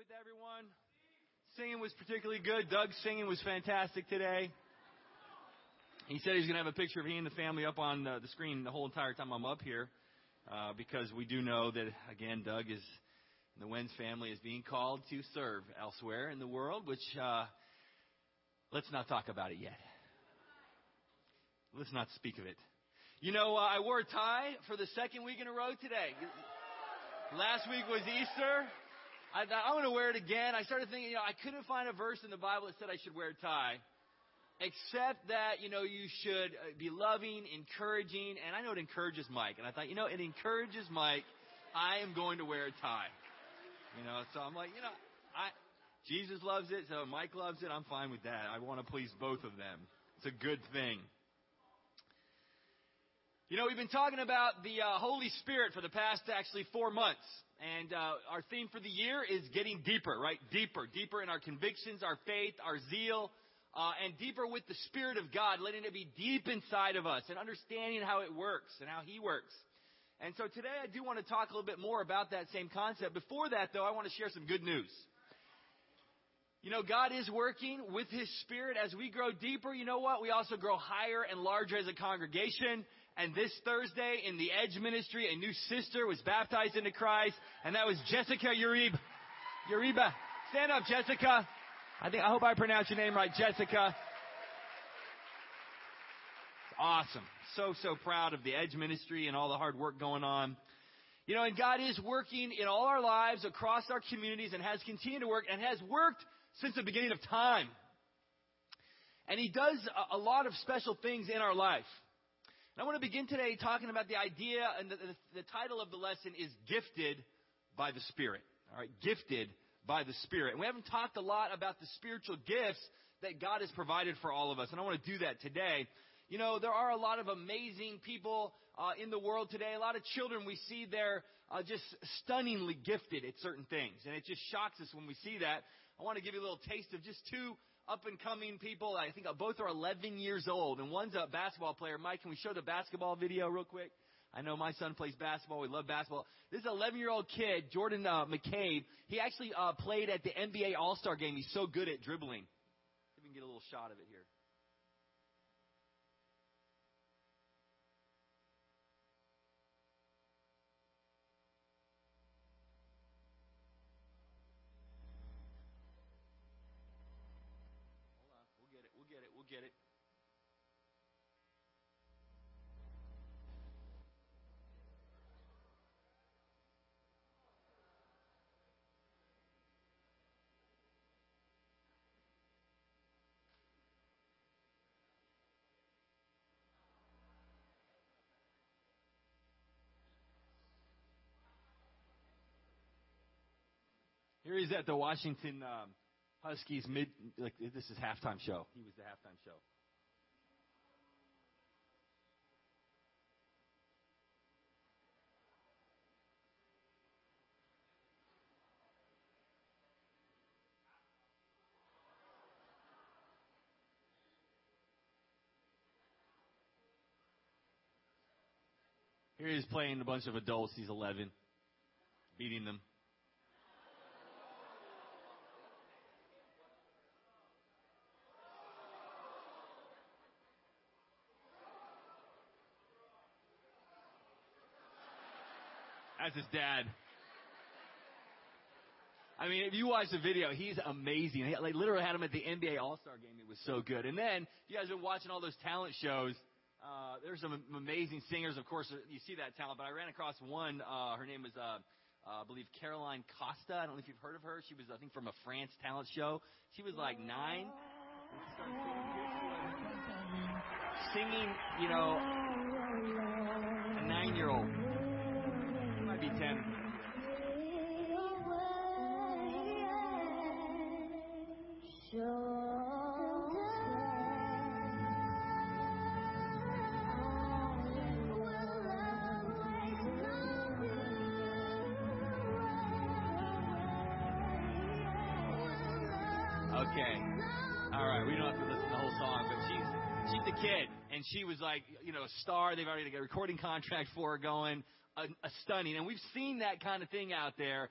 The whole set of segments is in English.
with everyone. Singing was particularly good. Doug's singing was fantastic today. He said he's going to have a picture of he and the family up on the, the screen the whole entire time I'm up here, uh, because we do know that again, Doug is the Wenz family is being called to serve elsewhere in the world, which uh, let's not talk about it yet. Let's not speak of it. You know, uh, I wore a tie for the second week in a row today. Last week was Easter. I thought, I'm going to wear it again. I started thinking, you know, I couldn't find a verse in the Bible that said I should wear a tie. Except that, you know, you should uh, be loving, encouraging, and I know it encourages Mike. And I thought, you know, it encourages Mike. I am going to wear a tie. You know, so I'm like, you know, I, Jesus loves it, so Mike loves it. I'm fine with that. I want to please both of them. It's a good thing. You know, we've been talking about the uh, Holy Spirit for the past actually four months. And uh, our theme for the year is getting deeper, right? Deeper. Deeper in our convictions, our faith, our zeal, uh, and deeper with the Spirit of God, letting it be deep inside of us and understanding how it works and how He works. And so today I do want to talk a little bit more about that same concept. Before that, though, I want to share some good news. You know, God is working with His Spirit as we grow deeper. You know what? We also grow higher and larger as a congregation. And this Thursday in the Edge Ministry, a new sister was baptized into Christ, and that was Jessica Uribe. Uribe. Stand up, Jessica. I think, I hope I pronounced your name right, Jessica. It's awesome. So, so proud of the Edge Ministry and all the hard work going on. You know, and God is working in all our lives across our communities and has continued to work and has worked since the beginning of time. And He does a, lot of special things in our life. And I want to begin today talking about the idea, and the, the, the title of the lesson is Gifted by the Spirit. All right, gifted by the Spirit. And we haven't talked a lot about the spiritual gifts that God has provided for all of us. And I want to do that today. You know, there are a lot of amazing people uh, in the world today. A lot of children we see there uh, just stunningly gifted at certain things. And it just shocks us when we see that. I want to give you a little taste of just two up and coming people. I think both are 11 years old, and one's a basketball player. Mike, can we show the basketball video real quick? I know my son plays basketball. We love basketball. This is 11 year old kid, Jordan uh, McCabe. He actually uh, played at the NBA All Star game. He's so good at dribbling. We can get a little shot of it here. Get it. Here he's at the Washington um, Huskies mid like this is halftime show. He was the halftime show. Here he is playing a bunch of adults. He's 11, beating them. That's his dad. I mean, if you watch the video, he's amazing. He, like, literally had him at the NBA All Star game. It was so good. And then, you guys have been watching all those talent shows. Uh, there's some amazing singers, of course. You see that talent, but I ran across one. Uh, her name was, uh, uh, I believe, Caroline Costa. I don't know if you've heard of her. She was, I think, from a France talent show. She was like nine. Singing, you know, a nine-year-old be 10. Okay. All right. We don't have to listen to the whole song, but she's she's a kid, and she was like, you know, a star. They've already got a recording contract for her going a, a stunning. And we've seen that kind of thing out there.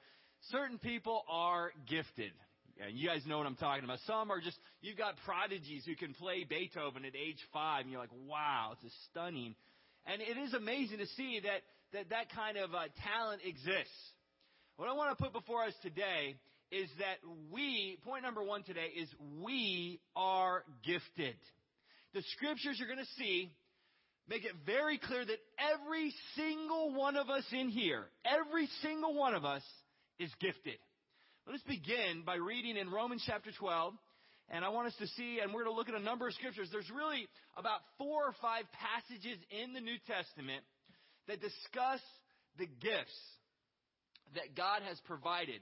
certain people are gifted. And you guys know what I'm talking about. Some are just, you've got prodigies who can play Beethoven at age five, and you're like, wow, it's a stunning. And it is amazing to see that that, that kind of uh, talent exists. What I want to put before us today is that we, point number one today is we are gifted. The scriptures you're going to see make it very clear that every single one of us in here, every single one of us is gifted. Let us begin by reading in Romans chapter 12. And I want us to see, and we're going to look at a number of scriptures. There's really about four or five passages in the New Testament that discuss the gifts that God has provided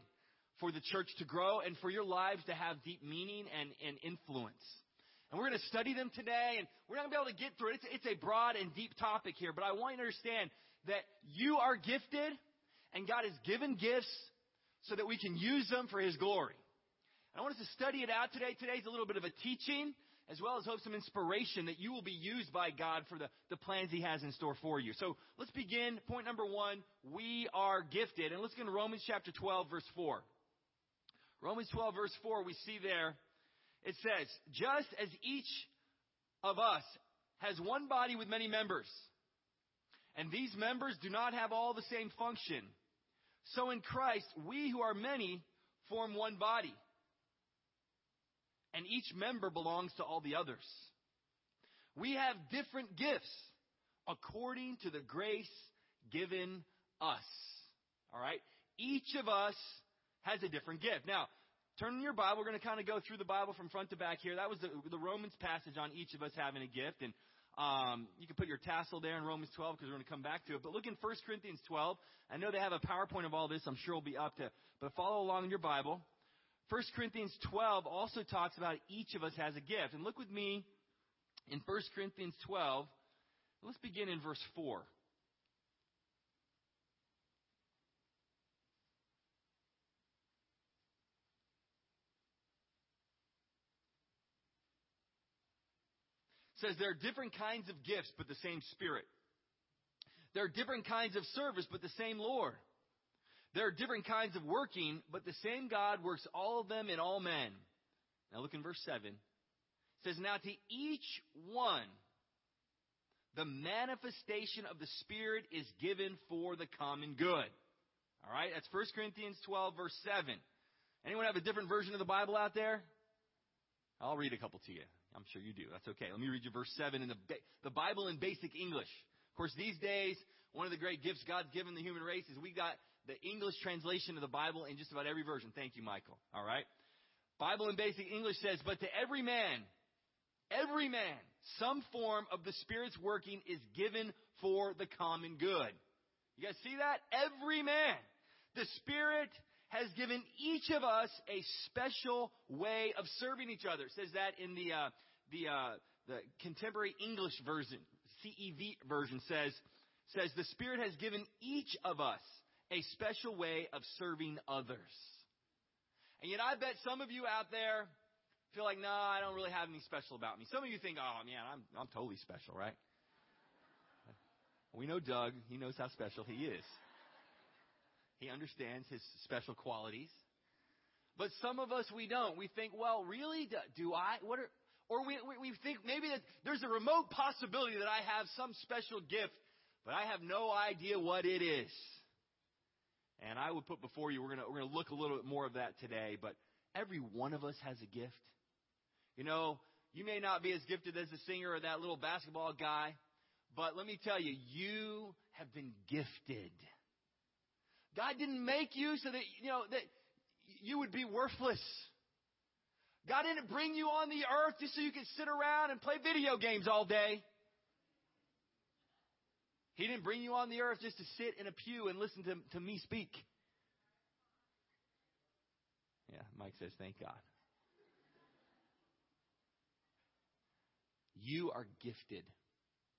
for the church to grow and for your lives to have deep meaning and, and influence. And we're going to study them today, and we're not going to be able to get through it. It's, it's a broad and deep topic here, but I want you to understand that you are gifted, and God has given gifts so that we can use them for His glory. And I want us to study it out today. Today's a little bit of a teaching, as well as hope some inspiration that you will be used by God for the, the plans He has in store for you. So let's begin. Point number one, we are gifted. And let's go to Romans chapter 12, verse 4. Romans 12, verse 4, we see there, it says, just as each of us has one body with many members, and these members do not have all the same function, so in Christ, we who are many form one body, and each member belongs to all the others. We have different gifts according to the grace given us. All right? Each of us has a different gift. Now, turn in your Bible. We're going to kind of go through the Bible from front to back here. That was the, the Romans passage on each of us having a gift. And um, you can put your tassel there in Romans 12 because we're going to come back to it. But look in 1 Corinthians 12. I know they have a PowerPoint of all this. I'm sure we'll be up to. But follow along in your Bible. 1 Corinthians 12 also talks about each of us has a gift. And look with me in 1 Corinthians 12. Let's begin in verse 4. Says there are different kinds of gifts, but the same Spirit. There are different kinds of service, but the same Lord. There are different kinds of working, but the same God works all of them in all men. Now look in verse 7. It says, Now to each one, the manifestation of the Spirit is given for the common good. All right, that's 1 Corinthians 12, verse 7. Anyone have a different version of the Bible out there? I'll read a couple to you. I'm sure you do. That's okay. Let me read you verse 7 in the, the Bible in basic English. Of course, these days, one of the great gifts God's given the human race is we got the English translation of the Bible in just about every version. Thank you, Michael. All right. Bible in basic English says, but to every man, every man, some form of the Spirit's working is given for the common good. You guys see that? Every man. The Spirit has given each of us a special way of serving each other. It says that in the uh, the uh, the contemporary English version, CEV version says says the Spirit has given each of us a special way of serving others. And yet, I bet some of you out there feel like, no, I don't really have anything special about me. Some of you think, oh man, I'm I'm totally special, right? We know Doug; he knows how special he is. He understands his special qualities. But some of us, we don't. We think, well, really? Do I? What are, or we, we think maybe that there's a remote possibility that I have some special gift, but I have no idea what it is. And I would put before you, we're going we're going to look a little bit more of that today, but every one of us has a gift. You know, you may not be as gifted as the singer or that little basketball guy, but let me tell you, you have been gifted. God didn't make you so that, you know, that you would be worthless. God didn't bring you on the earth just so you could sit around and play video games all day. He didn't bring you on the earth just to sit in a pew and listen to, to me speak. Yeah, Mike says, thank God. You are gifted.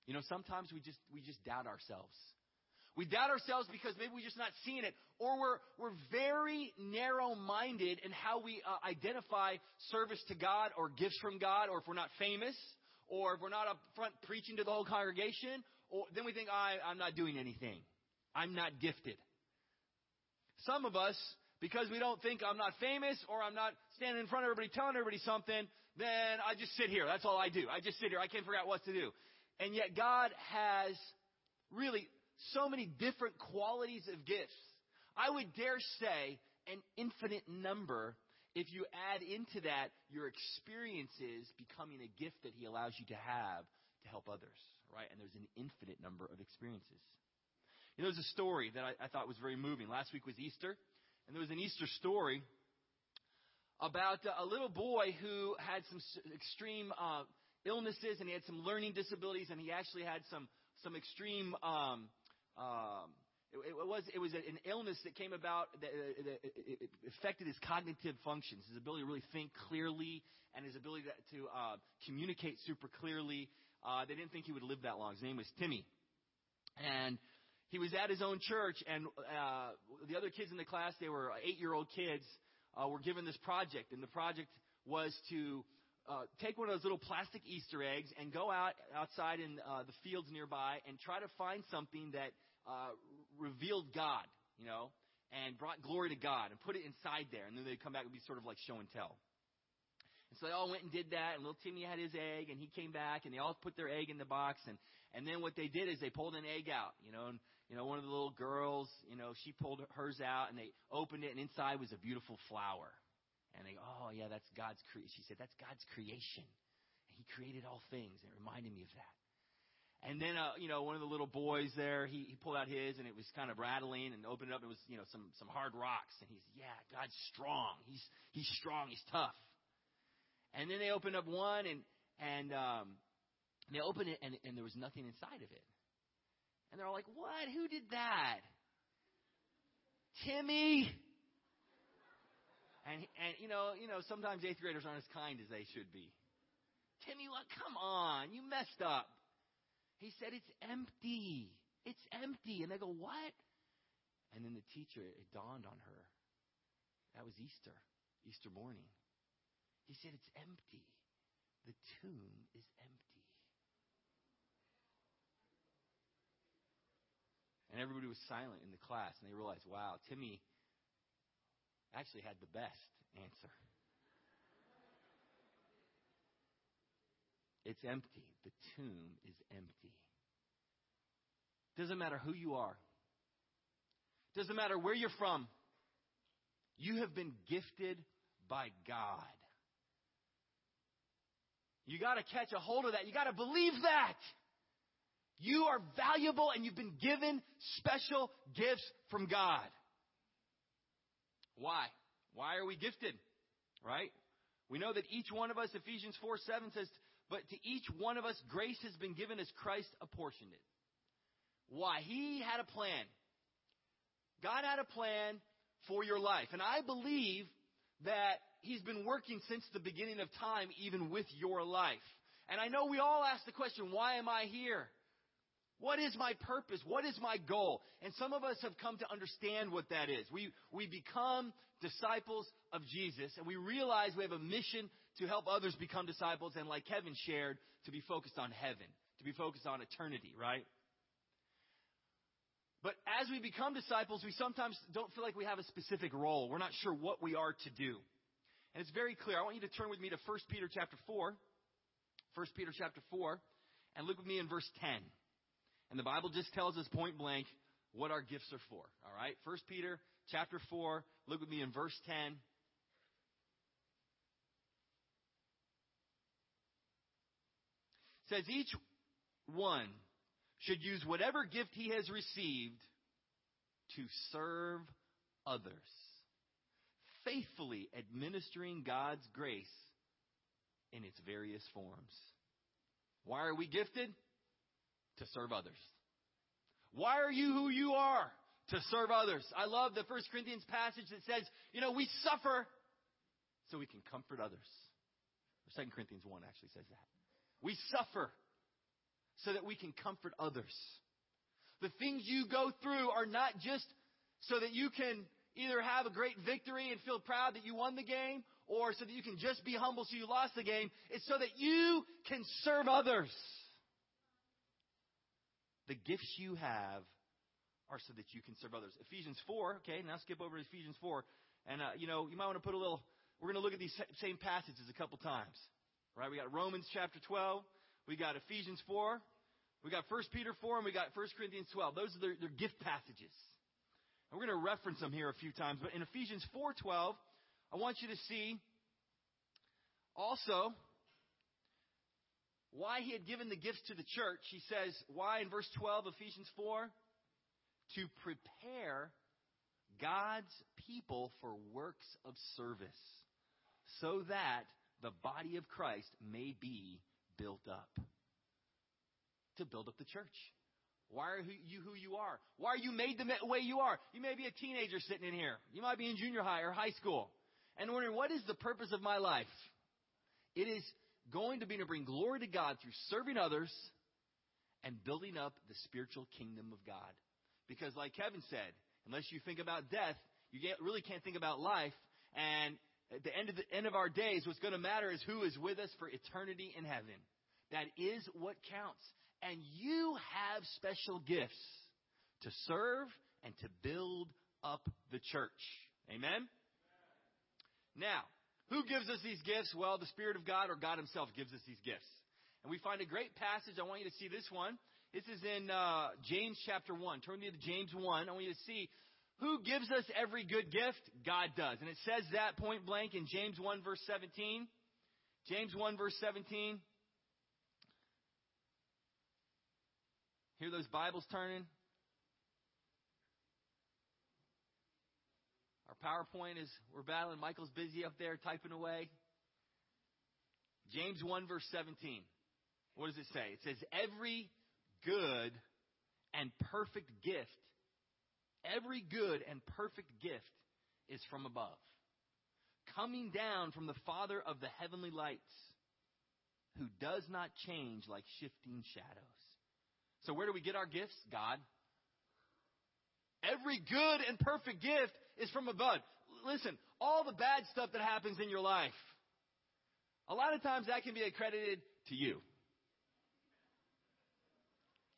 You know, sometimes we just we just doubt ourselves. We doubt ourselves because maybe we're just not seeing it, or we're, we're very narrow minded in how we uh, identify service to God or gifts from God, or if we're not famous, or if we're not up front preaching to the whole congregation, or then we think, I, I'm not doing anything. I'm not gifted. Some of us because we don't think I'm not famous or I'm not standing in front of everybody telling everybody something, then I just sit here. That's all I do. I just sit here. I can't figure out what to do. And yet God has really so many different qualities of gifts. I would dare say an infinite number if you add into that your experiences becoming a gift that he allows you to have to help others, right? And there's an infinite number of experiences. You know, there's a story that I, I thought was very moving. Last week was Easter, and there was an Easter story about a little boy who had some extreme uh, illnesses and he had some learning disabilities and he actually had some some extreme um, um, it, it, was it was an illness that came about that it, it, affected his cognitive functions, his ability to really think clearly, and his ability to, to uh, communicate super clearly. Uh, they didn't think he would live that long. His name was Timmy, and he was at his own church, and uh, the other kids in the class, they were eight-year-old kids, uh, were given this project, and the project was to uh, take one of those little plastic Easter eggs and go out outside in uh, the fields nearby and try to find something that uh, revealed God, you know, and brought glory to God and put it inside there, and then they'd come back and be sort of like show and tell. And so they all went and did that, and little Timmy had his egg, and he came back, and they all put their egg in the box, and and then what they did is they pulled an egg out, you know, and you know one of the little girls, you know, she pulled hers out, and they opened it, and inside was a beautiful flower. And they oh yeah, that's God's creation. She said, that's God's creation. And he created all things. And it reminded me of that. And then, uh, you know, one of the little boys there, he, he pulled out his and it was kind of rattling and opened it up. And it was, you know, some, some hard rocks. And he's, yeah, God's strong. He's, he's strong. He's tough. And then they opened up one and, and, um, they opened it and, and there was nothing inside of it. And they're all like, what? Who did that? Timmy. And, and you know, you know, sometimes eighth graders aren't as kind as they should be. Timmy, what? Come on, you messed up. He said it's empty. It's empty. And they go, what? And then the teacher, it dawned on her. That was Easter, Easter morning. He said it's empty. The tomb is empty. And everybody was silent in the class, and they realized, wow, Timmy actually had the best answer. It's empty. The tomb is empty. Doesn't matter who you are. Doesn't matter where you're from. You have been gifted by God. You got to catch a hold of that. You got to believe that. You are valuable and you've been given special gifts from God. Why? Why are we gifted? Right? We know that each one of us, Ephesians 4 7 says, but to each one of us, grace has been given as Christ apportioned it. Why? He had a plan. God had a plan for your life. And I believe that He's been working since the beginning of time, even with your life. And I know we all ask the question, why am I here? What is my purpose? What is my goal? And some of us have come to understand what that is. We, we become disciples of Jesus and we realize we have a mission to help others become disciples and like Kevin shared, to be focused on heaven, to be focused on eternity, right? But as we become disciples, we sometimes don't feel like we have a specific role. We're not sure what we are to do. And it's very clear. I want you to turn with me to 1 Peter chapter 4. 1 Peter chapter 4 and look with me in verse 10. And the Bible just tells us point blank what our gifts are for. All right? 1 Peter chapter 4, look with me in verse 10. It says each one should use whatever gift he has received to serve others, faithfully administering God's grace in its various forms. Why are we gifted? to serve others. Why are you who you are? To serve others. I love the First Corinthians passage that says, you know, we suffer so we can comfort others. Second Corinthians 1 actually says that. We suffer so that we can comfort others. The things you go through are not just so that you can either have a great victory and feel proud that you won the game, or so that you can just be humble so you lost the game. It's so that you can serve others. The gifts you have are so that you can serve others. Ephesians 4, okay, now skip over to Ephesians 4. And, uh, you know, you might want to put a little, we're going to look at these same passages a couple times. Right? We got Romans chapter 12. We got Ephesians 4. We got 1 Peter 4 and we got 1 Corinthians 12. Those are their, their gift passages. And we're going to reference them here a few times. But in Ephesians 4.12, I want you to see also why he had given the gifts to the church. He says, why in verse 12, Ephesians 4? To prepare God's people for works of service, so that the body of Christ may be built up. To build up the church. Why are you who you are? Why are you made the way you are? You may be a teenager sitting in here. You might be in junior high or high school. And wondering, what is the purpose of my life? It is going to be to bring glory to God through serving others and building up the spiritual kingdom of God. Because like Kevin said, unless you think about death, you really can't think about life. And at the end of the end of our days, what's going to matter is who is with us for eternity in heaven. That is what counts. And you have special gifts to serve and to build up the church. Amen? Now, who gives us these gifts? Well, the Spirit of God or God Himself gives us these gifts. And we find a great passage. I want you to see this one. This is in uh, James chapter 1. Turn to James 1. I want you to see who gives us every good gift? God does. And it says that point blank in James 1 verse 17. James 1 verse 17. Hear those Bibles turning? Our PowerPoint is, we're battling. Michael's busy up there typing away. James 1 verse 17. What does it say? It says, every good and perfect gift, every good and perfect gift is from above, coming down from the Father of the heavenly lights, who does not change like shifting shadows. So where do we get our gifts? God. Every good and perfect gift is from above. Listen, all the bad stuff that happens in your life, a lot of times that can be accredited to you.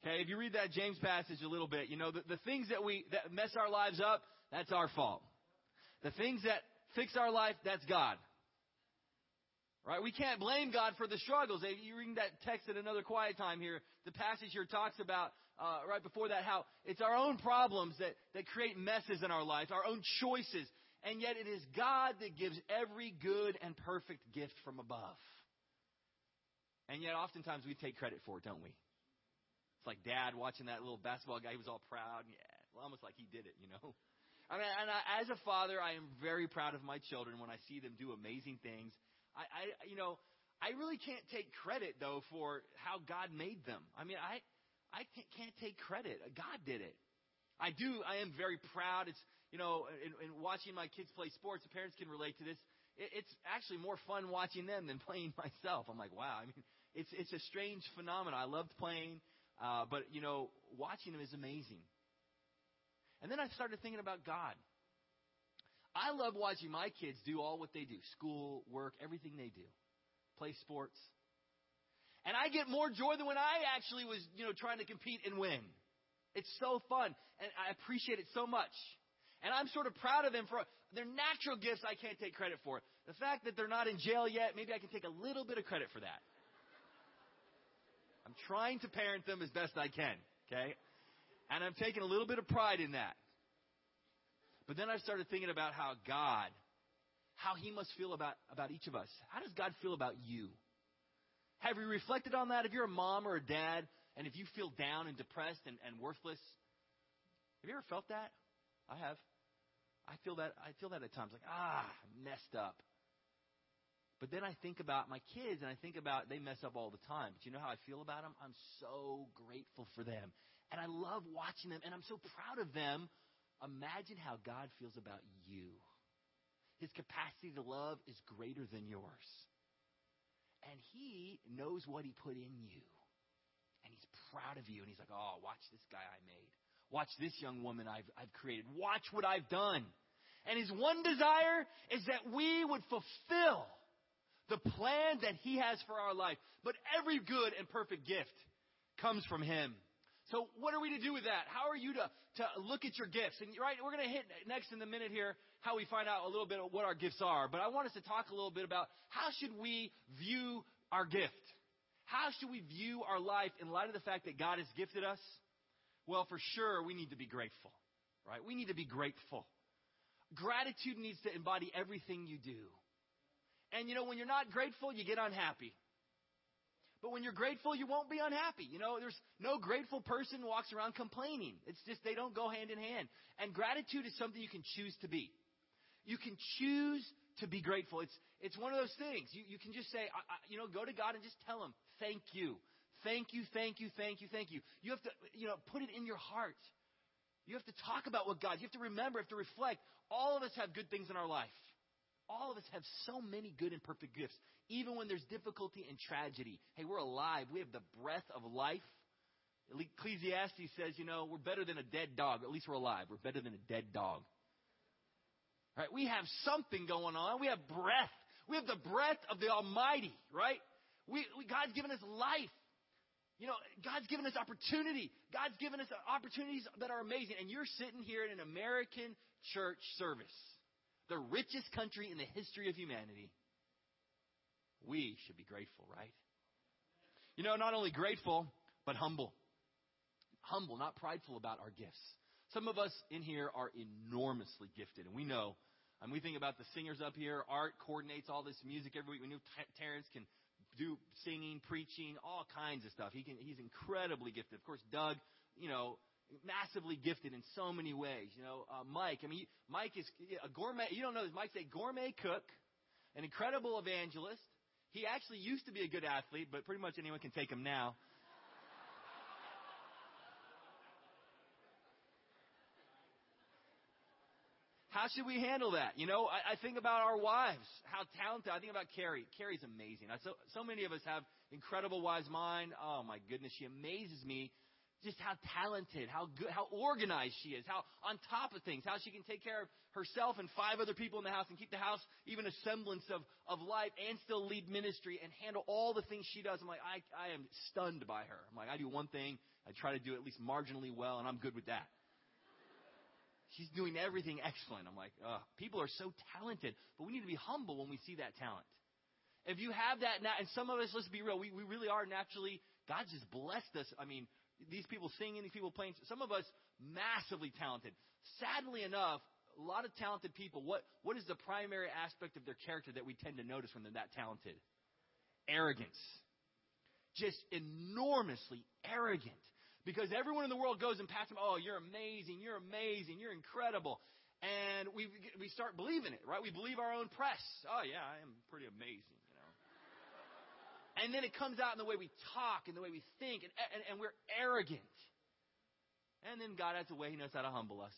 Okay, if you read that James passage a little bit, you know, the, the things that we, that mess our lives up, that's our fault. The things that fix our life, that's God. Right? We can't blame God for the struggles. You read that text at another quiet time here. The passage here talks about, uh, right before that, how it's our own problems that, that create messes in our life, our own choices. And yet it is God that gives every good and perfect gift from above. And yet oftentimes we take credit for it, don't we? It's like dad watching that little basketball guy. He was all proud. Yeah, well, almost like he did it, you know? I mean, and I, as a father, I am very proud of my children when I see them do amazing things I, I, you know, I really can't take credit though for how God made them. I mean, I, I can't take credit. God did it. I do. I am very proud. It's you know, in, in watching my kids play sports, the parents can relate to this. It, it's actually more fun watching them than playing myself. I'm like, wow. I mean, it's it's a strange phenomenon. I loved playing, uh, but you know, watching them is amazing. And then I started thinking about God. I love watching my kids do all what they do school, work, everything they do, play sports. And I get more joy than when I actually was, you know, trying to compete and win. It's so fun, and I appreciate it so much. And I'm sort of proud of them for their natural gifts. I can't take credit for the fact that they're not in jail yet. Maybe I can take a little bit of credit for that. I'm trying to parent them as best I can. Okay, and I'm taking a little bit of pride in that. But then I started thinking about how God, how He must feel about, about each of us. How does God feel about you? Have you reflected on that? If you're a mom or a dad, and if you feel down and depressed and, and worthless, have you ever felt that? I have. I feel that. I feel that at times, like ah, messed up. But then I think about my kids, and I think about they mess up all the time. But you know how I feel about them? I'm so grateful for them, and I love watching them, and I'm so proud of them Imagine how God feels about you. His capacity to love is greater than yours. And He knows what He put in you. And He's proud of you. And He's like, oh, watch this guy I made. Watch this young woman I've, I've created. Watch what I've done. And His one desire is that we would fulfill the plan that He has for our life. But every good and perfect gift comes from Him. So what are we to do with that? How are you to, to look at your gifts? And right, we're going to hit next in the minute here how we find out a little bit of what our gifts are. But I want us to talk a little bit about how should we view our gift? How should we view our life in light of the fact that God has gifted us? Well, for sure, we need to be grateful, right? We need to be grateful. Gratitude needs to embody everything you do. And you know, when you're not grateful, you get unhappy. But when you're grateful, you won't be unhappy. You know, there's no grateful person walks around complaining. It's just they don't go hand in hand. And gratitude is something you can choose to be. You can choose to be grateful. It's it's one of those things. You you can just say, I, I, you know, go to God and just tell Him, thank you, thank you, thank you, thank you, thank you. You have to, you know, put it in your heart. You have to talk about what God. You have to remember, you have to reflect. All of us have good things in our life. All of us have so many good and perfect gifts, even when there's difficulty and tragedy. Hey, we're alive. We have the breath of life. Ecclesiastes says, you know, we're better than a dead dog. At least we're alive. We're better than a dead dog. Right? We have something going on. We have breath. We have the breath of the Almighty, right? We, we, God's given us life. You know, God's given us opportunity. God's given us opportunities that are amazing. And you're sitting here in an American church service the richest country in the history of humanity, we should be grateful, right? You know, not only grateful, but humble. Humble, not prideful about our gifts. Some of us in here are enormously gifted, and we know. And we think about the singers up here. Art coordinates all this music every week. We know Terrence can do singing, preaching, all kinds of stuff. He can, he's incredibly gifted. Of course, Doug, you know, massively gifted in so many ways. You know, uh, Mike. I mean, Mike is a gourmet. You don't know this. Mike's a gourmet cook, an incredible evangelist. He actually used to be a good athlete, but pretty much anyone can take him now. How should we handle that? You know, I, I think about our wives, how talented. I think about Carrie. Carrie's amazing. I, so, so many of us have incredible wise mind. Oh my goodness, she amazes me just how talented, how good, how organized she is, how on top of things, how she can take care of herself and five other people in the house and keep the house even a semblance of, of life and still lead ministry and handle all the things she does. I'm like, I, I am stunned by her. I'm like, I do one thing, I try to do at least marginally well, and I'm good with that. She's doing everything excellent. I'm like, Ugh. people are so talented, but we need to be humble when we see that talent. If you have that now, and some of us, let's be real, we, we really are naturally, God's just blessed us. I mean, these people singing, these people playing. Some of us massively talented. Sadly enough, a lot of talented people, what, what is the primary aspect of their character that we tend to notice when they're that talented? Arrogance. Just enormously arrogant. Because everyone in the world goes and pats them, oh, you're amazing, you're amazing, you're incredible. And we, we start believing it, right? We believe our own press. Oh, yeah, I am pretty amazing. And then it comes out in the way we talk and the way we think, and, and, and we're arrogant. And then God has a way He knows how to humble us.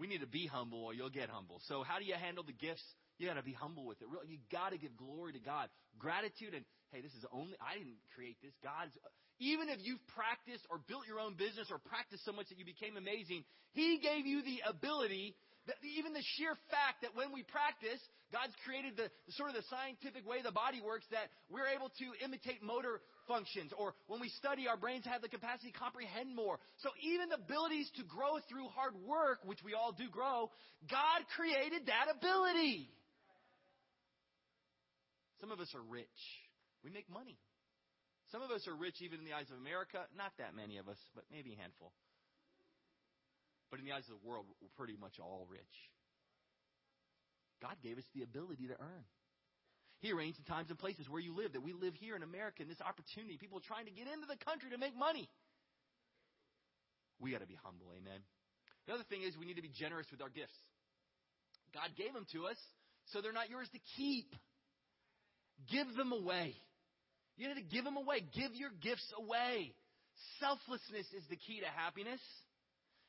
We need to be humble or you'll get humble. So how do you handle the gifts? You gotta be humble with it. You gotta give glory to God. Gratitude and, hey, this is only, I didn't create this. God's, even if you've practiced or built your own business or practiced so much that you became amazing, He gave you the ability even the sheer fact that when we practice, God's created the, the, sort of the scientific way the body works that we're able to imitate motor functions. Or when we study, our brains have the capacity to comprehend more. So even the abilities to grow through hard work, which we all do grow, God created that ability. Some of us are rich. We make money. Some of us are rich even in the eyes of America. Not that many of us, but maybe a handful. But in the eyes of the world, we're pretty much all rich. God gave us the ability to earn. He arranged the times and places where you live, that we live here in America, and this opportunity, people trying to get into the country to make money. We got to be humble, amen. The other thing is we need to be generous with our gifts. God gave them to us, so they're not yours to keep. Give them away. You need to give them away. Give your gifts away. Selflessness is the key to happiness.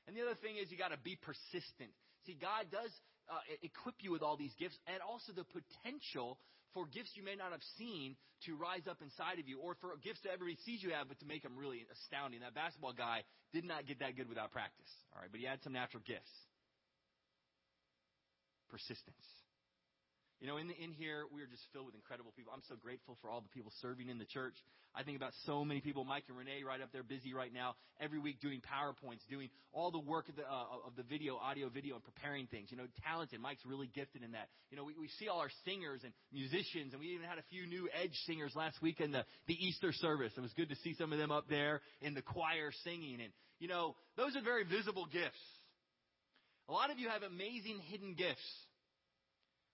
And the other thing is you got to be persistent. See, God does uh, equip you with all these gifts and also the potential for gifts you may not have seen to rise up inside of you or for gifts that everybody sees you have, but to make them really astounding. That basketball guy did not get that good without practice. All right, but he had some natural gifts. Persistence. You know, in, the, in here, we are just filled with incredible people. I'm so grateful for all the people serving in the church. I think about so many people. Mike and Renee right up there, busy right now, every week doing PowerPoints, doing all the work of the, uh, of the video, audio, video, and preparing things. You know, talented. Mike's really gifted in that. You know, we, we see all our singers and musicians, and we even had a few new Edge singers last week in the, the Easter service. It was good to see some of them up there in the choir singing. And, you know, those are very visible gifts. A lot of you have amazing hidden gifts.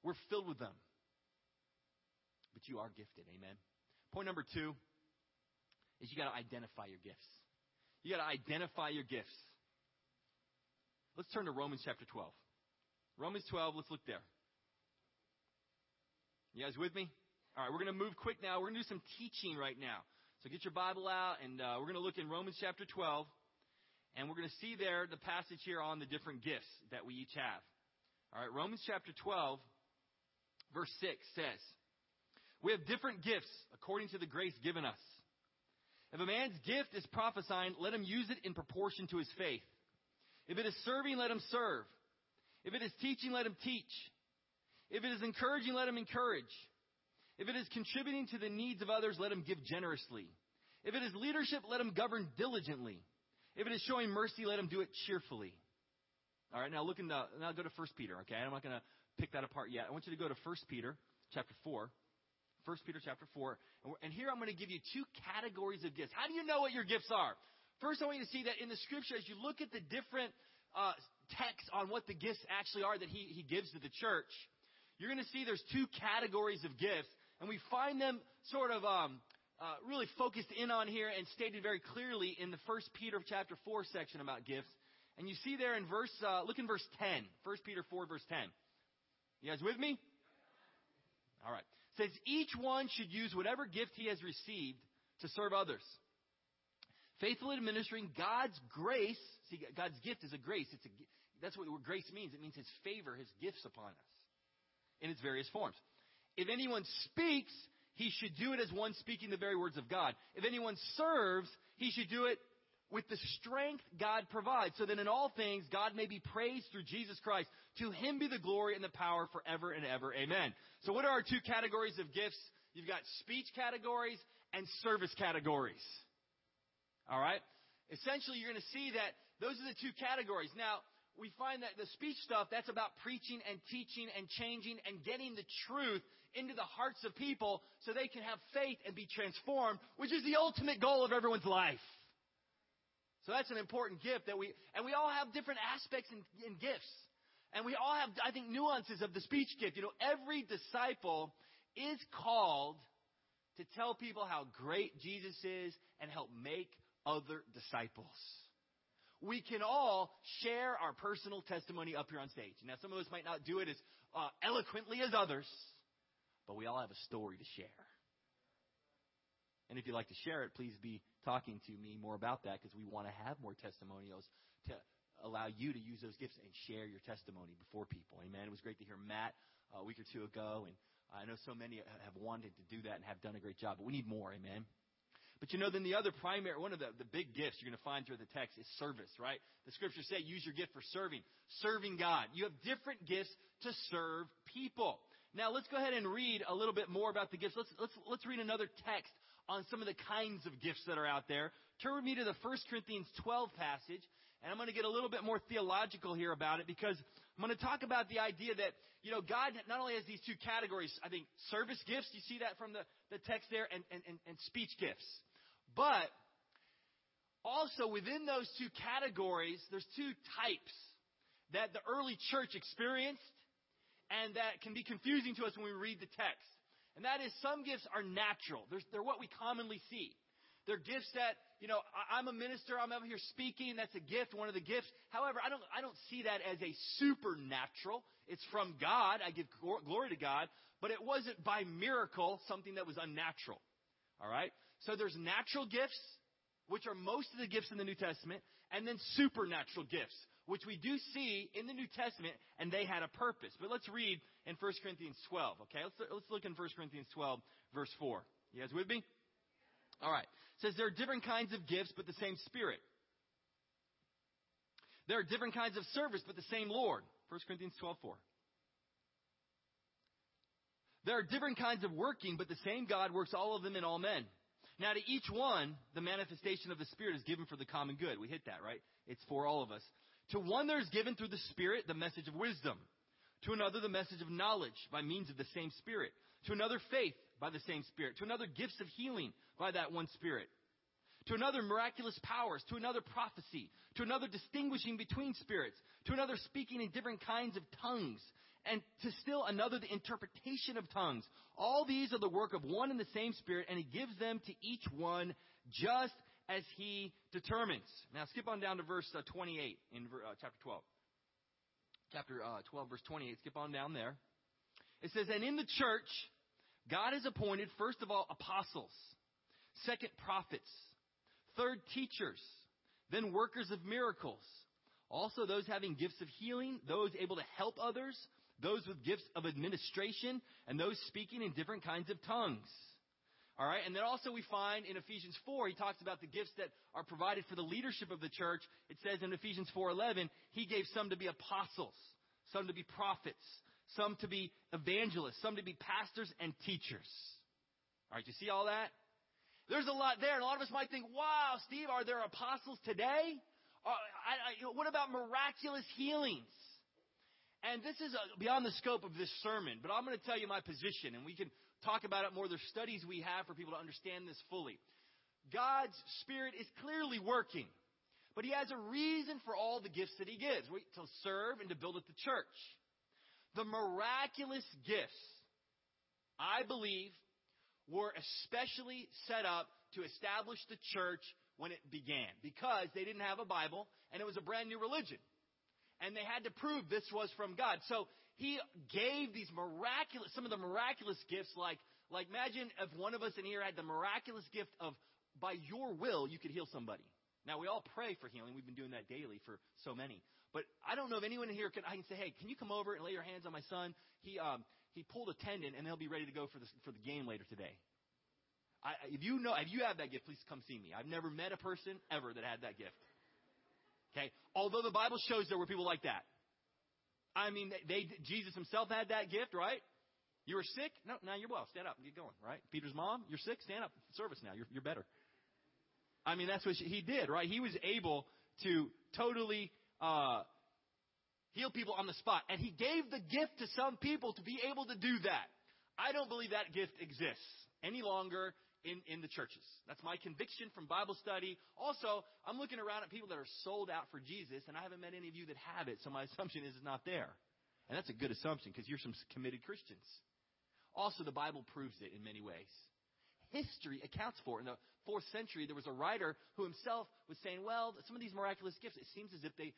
We're filled with them. But you are gifted. Amen. Point number two is you got to identify your gifts. You got to identify your gifts. Let's turn to Romans chapter 12. Romans 12, let's look there. You guys with me? All right, we're going to move quick now. We're going to do some teaching right now. So get your Bible out, and uh, we're going to look in Romans chapter 12, and we're going to see there the passage here on the different gifts that we each have. All right, Romans chapter 12, verse 6 says, We have different gifts according to the grace given us. If a man's gift is prophesying, let him use it in proportion to his faith. If it is serving, let him serve. If it is teaching, let him teach. If it is encouraging, let him encourage. If it is contributing to the needs of others, let him give generously. If it is leadership, let him govern diligently. If it is showing mercy, let him do it cheerfully. All right, now look in the, now go to 1 Peter, okay? I'm not going to pick that apart yet. I want you to go to 1 Peter chapter 4. 1 Peter chapter 4. And here I'm going to give you two categories of gifts. How do you know what your gifts are? First, I want you to see that in the scripture, as you look at the different uh, texts on what the gifts actually are that he, he gives to the church, you're going to see there's two categories of gifts, and we find them sort of um, uh, really focused in on here and stated very clearly in the First Peter chapter 4 section about gifts. And you see there in verse, uh, look in verse 10, 1 Peter 4 verse 10. You guys with me? All right. It says each one should use whatever gift he has received to serve others. Faithfully administering God's grace. See, God's gift is a grace. It's a, that's what grace means. It means His favor, His gifts upon us in its various forms. If anyone speaks, he should do it as one speaking the very words of God. If anyone serves, he should do it with the strength God provides, so that in all things God may be praised through Jesus Christ. To him be the glory and the power forever and ever. Amen. So what are our two categories of gifts? You've got speech categories and service categories. All right? Essentially, you're going to see that those are the two categories. Now, we find that the speech stuff, that's about preaching and teaching and changing and getting the truth into the hearts of people so they can have faith and be transformed, which is the ultimate goal of everyone's life. So that's an important gift that we, and we all have different aspects and, and gifts. And we all have, I think, nuances of the speech gift. You know, every disciple is called to tell people how great Jesus is and help make other disciples we can all share our personal testimony up here on stage. Now, some of us might not do it as uh, eloquently as others, but we all have a story to share. And if you'd like to share it, please be talking to me more about that because we want to have more testimonials to allow you to use those gifts and share your testimony before people. Amen. It was great to hear Matt a week or two ago, and I know so many have wanted to do that and have done a great job, but we need more. Amen. But you know, then the other primary, one of the, the big gifts you're going to find through the text is service, right? The scriptures say use your gift for serving, serving God. You have different gifts to serve people. Now let's go ahead and read a little bit more about the gifts. Let's, let's, let's read another text on some of the kinds of gifts that are out there. Turn with me to the 1 Corinthians 12 passage, and I'm going to get a little bit more theological here about it because I'm going to talk about the idea that, you know, God not only has these two categories, I think service gifts, you see that from the, the text there, and, and, and, and speech gifts. But also within those two categories, there's two types that the early church experienced and that can be confusing to us when we read the text. And that is some gifts are natural. They're, they're what we commonly see. They're gifts that, you know, I'm a minister, I'm over here speaking, that's a gift, one of the gifts. However, I don't, I don't see that as a supernatural. It's from God. I give glory to God. But it wasn't by miracle something that was unnatural. All right? So there's natural gifts, which are most of the gifts in the New Testament, and then supernatural gifts, which we do see in the New Testament, and they had a purpose. But let's read in 1 Corinthians 12, okay? Let's, let's look in 1 Corinthians 12, verse 4. You guys with me? All right. It says there are different kinds of gifts, but the same Spirit. There are different kinds of service, but the same Lord. 1 Corinthians 12, 4. There are different kinds of working, but the same God works all of them in all men. Now, to each one, the manifestation of the Spirit is given for the common good. We hit that, right? It's for all of us. To one, there is given through the Spirit the message of wisdom. To another, the message of knowledge by means of the same Spirit. To another, faith by the same Spirit. To another, gifts of healing by that one Spirit. To another, miraculous powers. To another, prophecy. To another, distinguishing between spirits. To another, speaking in different kinds of tongues. And to still another, the interpretation of tongues. All these are the work of one and the same Spirit, and He gives them to each one just as He determines. Now, skip on down to verse uh, 28 in uh, chapter 12 chapter uh, 12, verse 28. Skip on down there. It says, And in the church, God has appointed, first of all, apostles, second, prophets, third, teachers, then workers of miracles, also those having gifts of healing, those able to help others, those with gifts of administration, and those speaking in different kinds of tongues. All right, and then also we find in Ephesians 4, he talks about the gifts that are provided for the leadership of the church. It says in Ephesians 4:11, he gave some to be apostles, some to be prophets, some to be evangelists, some to be pastors and teachers. All right, you see all that? There's a lot there, and a lot of us might think, "Wow, Steve, are there apostles today? Uh, I, what about miraculous healings?" And this is uh, beyond the scope of this sermon, but I'm going to tell you my position, and we can talk about it more. There's studies we have for people to understand this fully. God's Spirit is clearly working, but He has a reason for all the gifts that He gives to serve and to build up the church. The miraculous gifts, I believe, were especially set up to establish the church when it began because they didn't have a Bible and it was a brand new religion. And they had to prove this was from God. So he gave these miraculous, some of the miraculous gifts, like, like imagine if one of us in here had the miraculous gift of, by your will, you could heal somebody. Now we all pray for healing. We've been doing that daily for so many. But I don't know if anyone in here can, I can say, hey, can you come over and lay your hands on my son? He, um, he pulled a tendon and he'll be ready to go for the, for the game later today. I, if you know, if you have that gift, please come see me. I've never met a person ever that had that gift. Okay? Although the Bible shows there were people like that. I mean, they, Jesus himself had that gift, right? You were sick? No, now you're well. Stand up and get going, right? Peter's mom, you're sick? Stand up. Service now. You're, you're better. I mean, that's what she, he did, right? He was able to totally uh, heal people on the spot. And he gave the gift to some people to be able to do that. I don't believe that gift exists any longer in, in the churches. That's my conviction from Bible study. Also, I'm looking around at people that are sold out for Jesus, and I haven't met any of you that have it, so my assumption is it's not there. And that's a good assumption because you're some committed Christians. Also, the Bible proves it in many ways. History accounts for it. In the fourth century, there was a writer who himself was saying, well, some of these miraculous gifts, it seems as if they,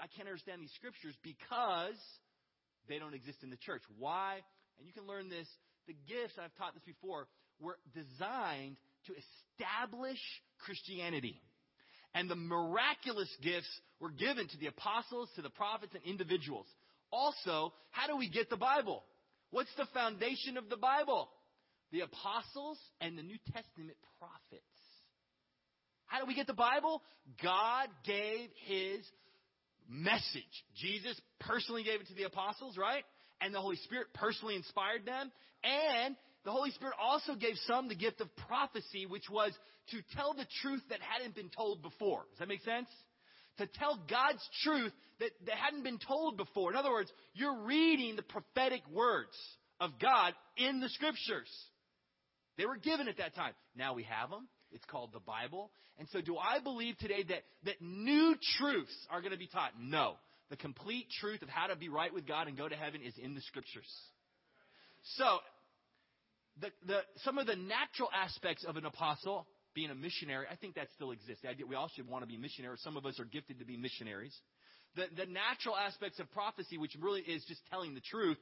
I can't understand these scriptures because they don't exist in the church. Why? And you can learn this. The gifts, I've taught this before, were designed to establish Christianity. And the miraculous gifts were given to the apostles, to the prophets, and individuals. Also, how do we get the Bible? What's the foundation of the Bible? The apostles and the New Testament prophets. How do we get the Bible? God gave His message. Jesus personally gave it to the apostles, right? And the Holy Spirit personally inspired them. And the Holy Spirit also gave some the gift of prophecy, which was to tell the truth that hadn't been told before. Does that make sense? To tell God's truth that, that hadn't been told before. In other words, you're reading the prophetic words of God in the scriptures. They were given at that time. Now we have them. It's called the Bible. And so do I believe today that, that new truths are going to be taught? No. The complete truth of how to be right with God and go to heaven is in the scriptures. So, the, the, some of the natural aspects of an apostle, being a missionary, I think that still exists. The idea We all should want to be missionaries. Some of us are gifted to be missionaries. The, the natural aspects of prophecy, which really is just telling the truth,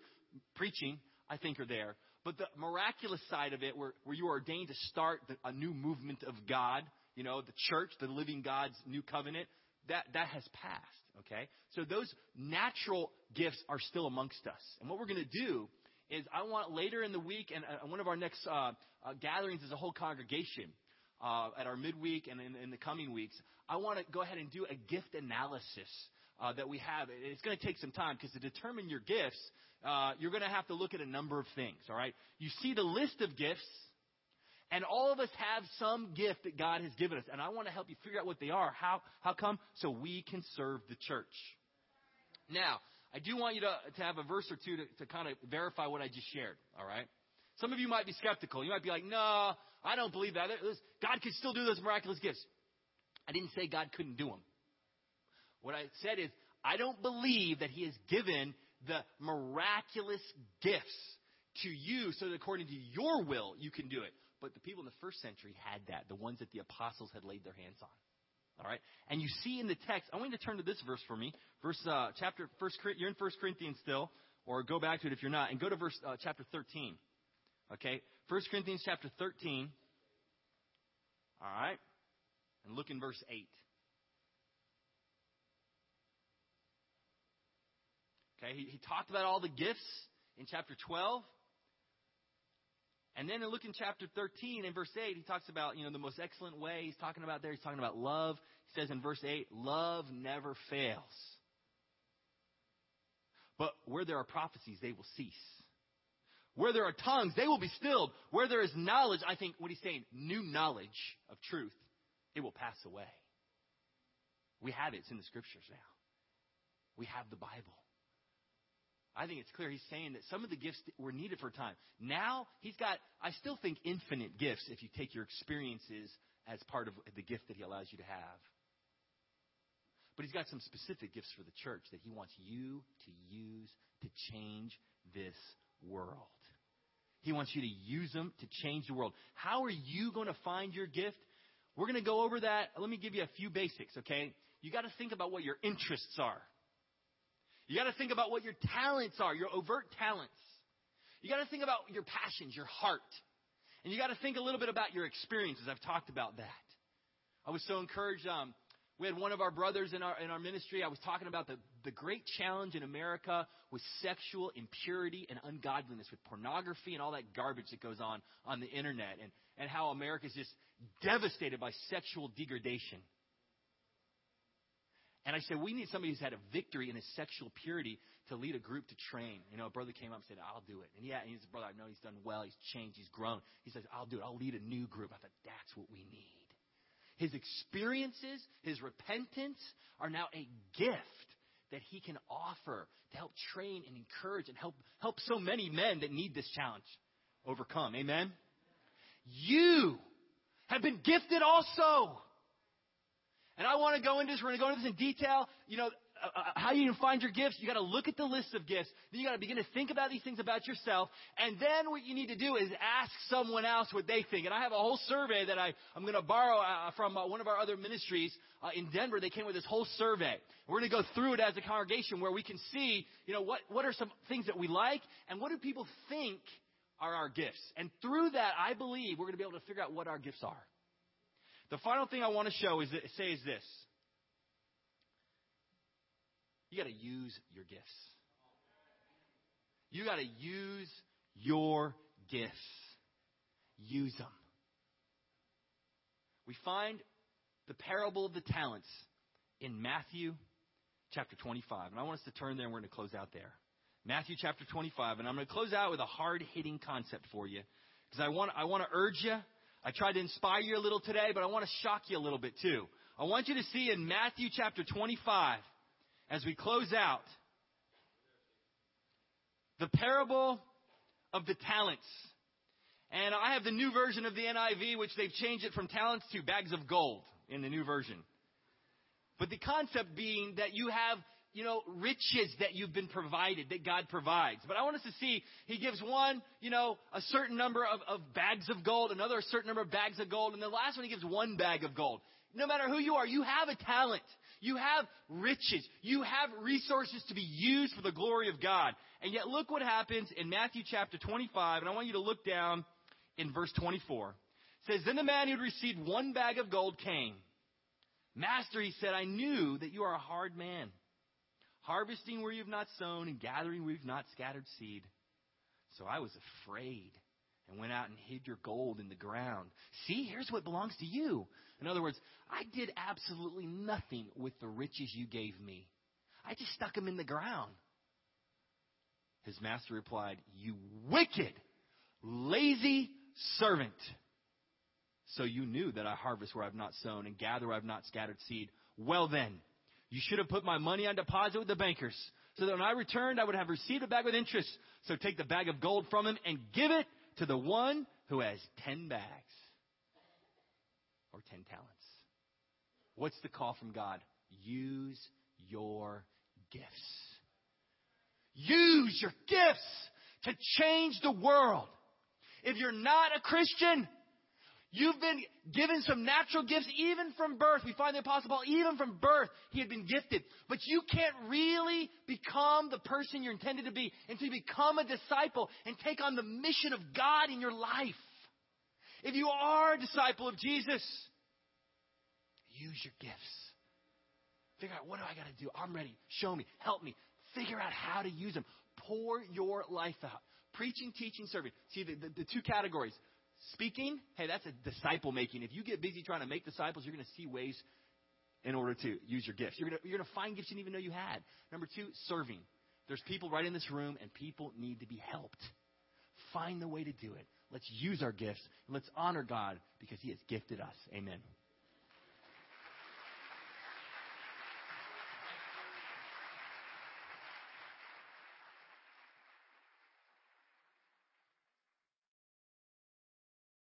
preaching, I think are there. But the miraculous side of it, where, where you are ordained to start the, a new movement of God, you know, the church, the living God's new covenant, that, that has passed, okay? So those natural gifts are still amongst us. And what we're going to do is I want later in the week, and uh, one of our next uh, uh, gatherings is a whole congregation uh, at our midweek and in, in, the coming weeks. I want to go ahead and do a gift analysis uh, that we have. It's going to take some time because to determine your gifts, uh, you're going to have to look at a number of things, all right? You see the list of gifts, and all of us have some gift that God has given us. And I want to help you figure out what they are. How, how come? So we can serve the church. Now, I do want you to, to have a verse or two to, to kind of verify what I just shared, all right? Some of you might be skeptical. You might be like, no, I don't believe that. God could still do those miraculous gifts. I didn't say God couldn't do them. What I said is, I don't believe that He has given the miraculous gifts to you so that according to your will, you can do it. But the people in the first century had that, the ones that the apostles had laid their hands on. All right, and you see in the text. I want you to turn to this verse for me, verse uh, chapter first. You're in First Corinthians still, or go back to it if you're not, and go to verse uh, chapter 13. Okay, First Corinthians chapter 13. All right, and look in verse 8. Okay, he, he talked about all the gifts in chapter 12. And then look in chapter 13 in verse 8, he talks about, you know, the most excellent way. He's talking about there, he's talking about love. He says in verse 8, love never fails. But where there are prophecies, they will cease. Where there are tongues, they will be stilled. Where there is knowledge, I think what he's saying, new knowledge of truth, it will pass away. We have it. It's in the scriptures now. We have the Bible. I think it's clear he's saying that some of the gifts were needed for time. Now he's got, I still think, infinite gifts if you take your experiences as part of the gift that he allows you to have. But he's got some specific gifts for the church that he wants you to use to change this world. He wants you to use them to change the world. How are you going to find your gift? We're going to go over that. Let me give you a few basics, okay? You got to think about what your interests are. You got to think about what your talents are, your overt talents. You got to think about your passions, your heart. And you got to think a little bit about your experiences. I've talked about that. I was so encouraged. Um, we had one of our brothers in our in our ministry. I was talking about the, the great challenge in America with sexual impurity and ungodliness, with pornography and all that garbage that goes on on the internet, and, and how America is just devastated by sexual degradation. And I said, we need somebody who's had a victory in his sexual purity to lead a group to train. You know, a brother came up and said, I'll do it. And yeah, and he's a brother, I know he's done well, he's changed, he's grown. He says, I'll do it. I'll lead a new group. I thought, that's what we need. His experiences, his repentance are now a gift that he can offer to help train and encourage and help, help so many men that need this challenge overcome. Amen? You have been gifted also. And I want to go into this. We're going to go into this in detail. You know, uh, uh, how you can find your gifts. You got to look at the list of gifts. Then you got to begin to think about these things about yourself. And then what you need to do is ask someone else what they think. And I have a whole survey that I, I'm going to borrow uh, from uh, one of our other ministries uh, in Denver. They came with this whole survey. We're going to go through it as a congregation where we can see, you know, what, what are some things that we like and what do people think are our gifts. And through that, I believe we're going to be able to figure out what our gifts are. The final thing I want to show is that, say is this. You got to use your gifts. You got to use your gifts. Use them. We find the parable of the talents in Matthew chapter 25. And I want us to turn there and we're going to close out there. Matthew chapter 25. And I'm going to close out with a hard hitting concept for you. Because I want, I want to urge you I tried to inspire you a little today, but I want to shock you a little bit too. I want you to see in Matthew chapter 25, as we close out, the parable of the talents. And I have the new version of the NIV, which they've changed it from talents to bags of gold in the new version. But the concept being that you have you know, riches that you've been provided, that God provides. But I want us to see, He gives one, you know, a certain number of, of bags of gold, another a certain number of bags of gold, and the last one He gives one bag of gold. No matter who you are, you have a talent. You have riches. You have resources to be used for the glory of God. And yet look what happens in Matthew chapter 25, and I want you to look down in verse 24. It says, Then the man who had received one bag of gold came. Master, he said, I knew that you are a hard man harvesting where you've not sown and gathering where you've not scattered seed. So I was afraid and went out and hid your gold in the ground. See, here's what belongs to you. In other words, I did absolutely nothing with the riches you gave me. I just stuck them in the ground. His master replied, You wicked, lazy servant. So you knew that I harvest where I've not sown and gather where I've not scattered seed. Well then, you should have put my money on deposit with the bankers, so that when I returned, I would have received it back with interest. So take the bag of gold from him and give it to the one who has ten bags or ten talents. What's the call from God? Use your gifts. Use your gifts to change the world. If you're not a Christian, You've been given some natural gifts even from birth. We find the Apostle Paul, even from birth, he had been gifted. But you can't really become the person you're intended to be until you become a disciple and take on the mission of God in your life. If you are a disciple of Jesus, use your gifts. Figure out what do I got to do? I'm ready. Show me. Help me. Figure out how to use them. Pour your life out. Preaching, teaching, serving. See the, the, the two categories Speaking, hey, that's a disciple making. If you get busy trying to make disciples, you're going to see ways in order to use your gifts. You're going to, you're going to find gifts you didn't even know you had. Number two, serving. There's people right in this room, and people need to be helped. Find the way to do it. Let's use our gifts, and let's honor God because He has gifted us. Amen.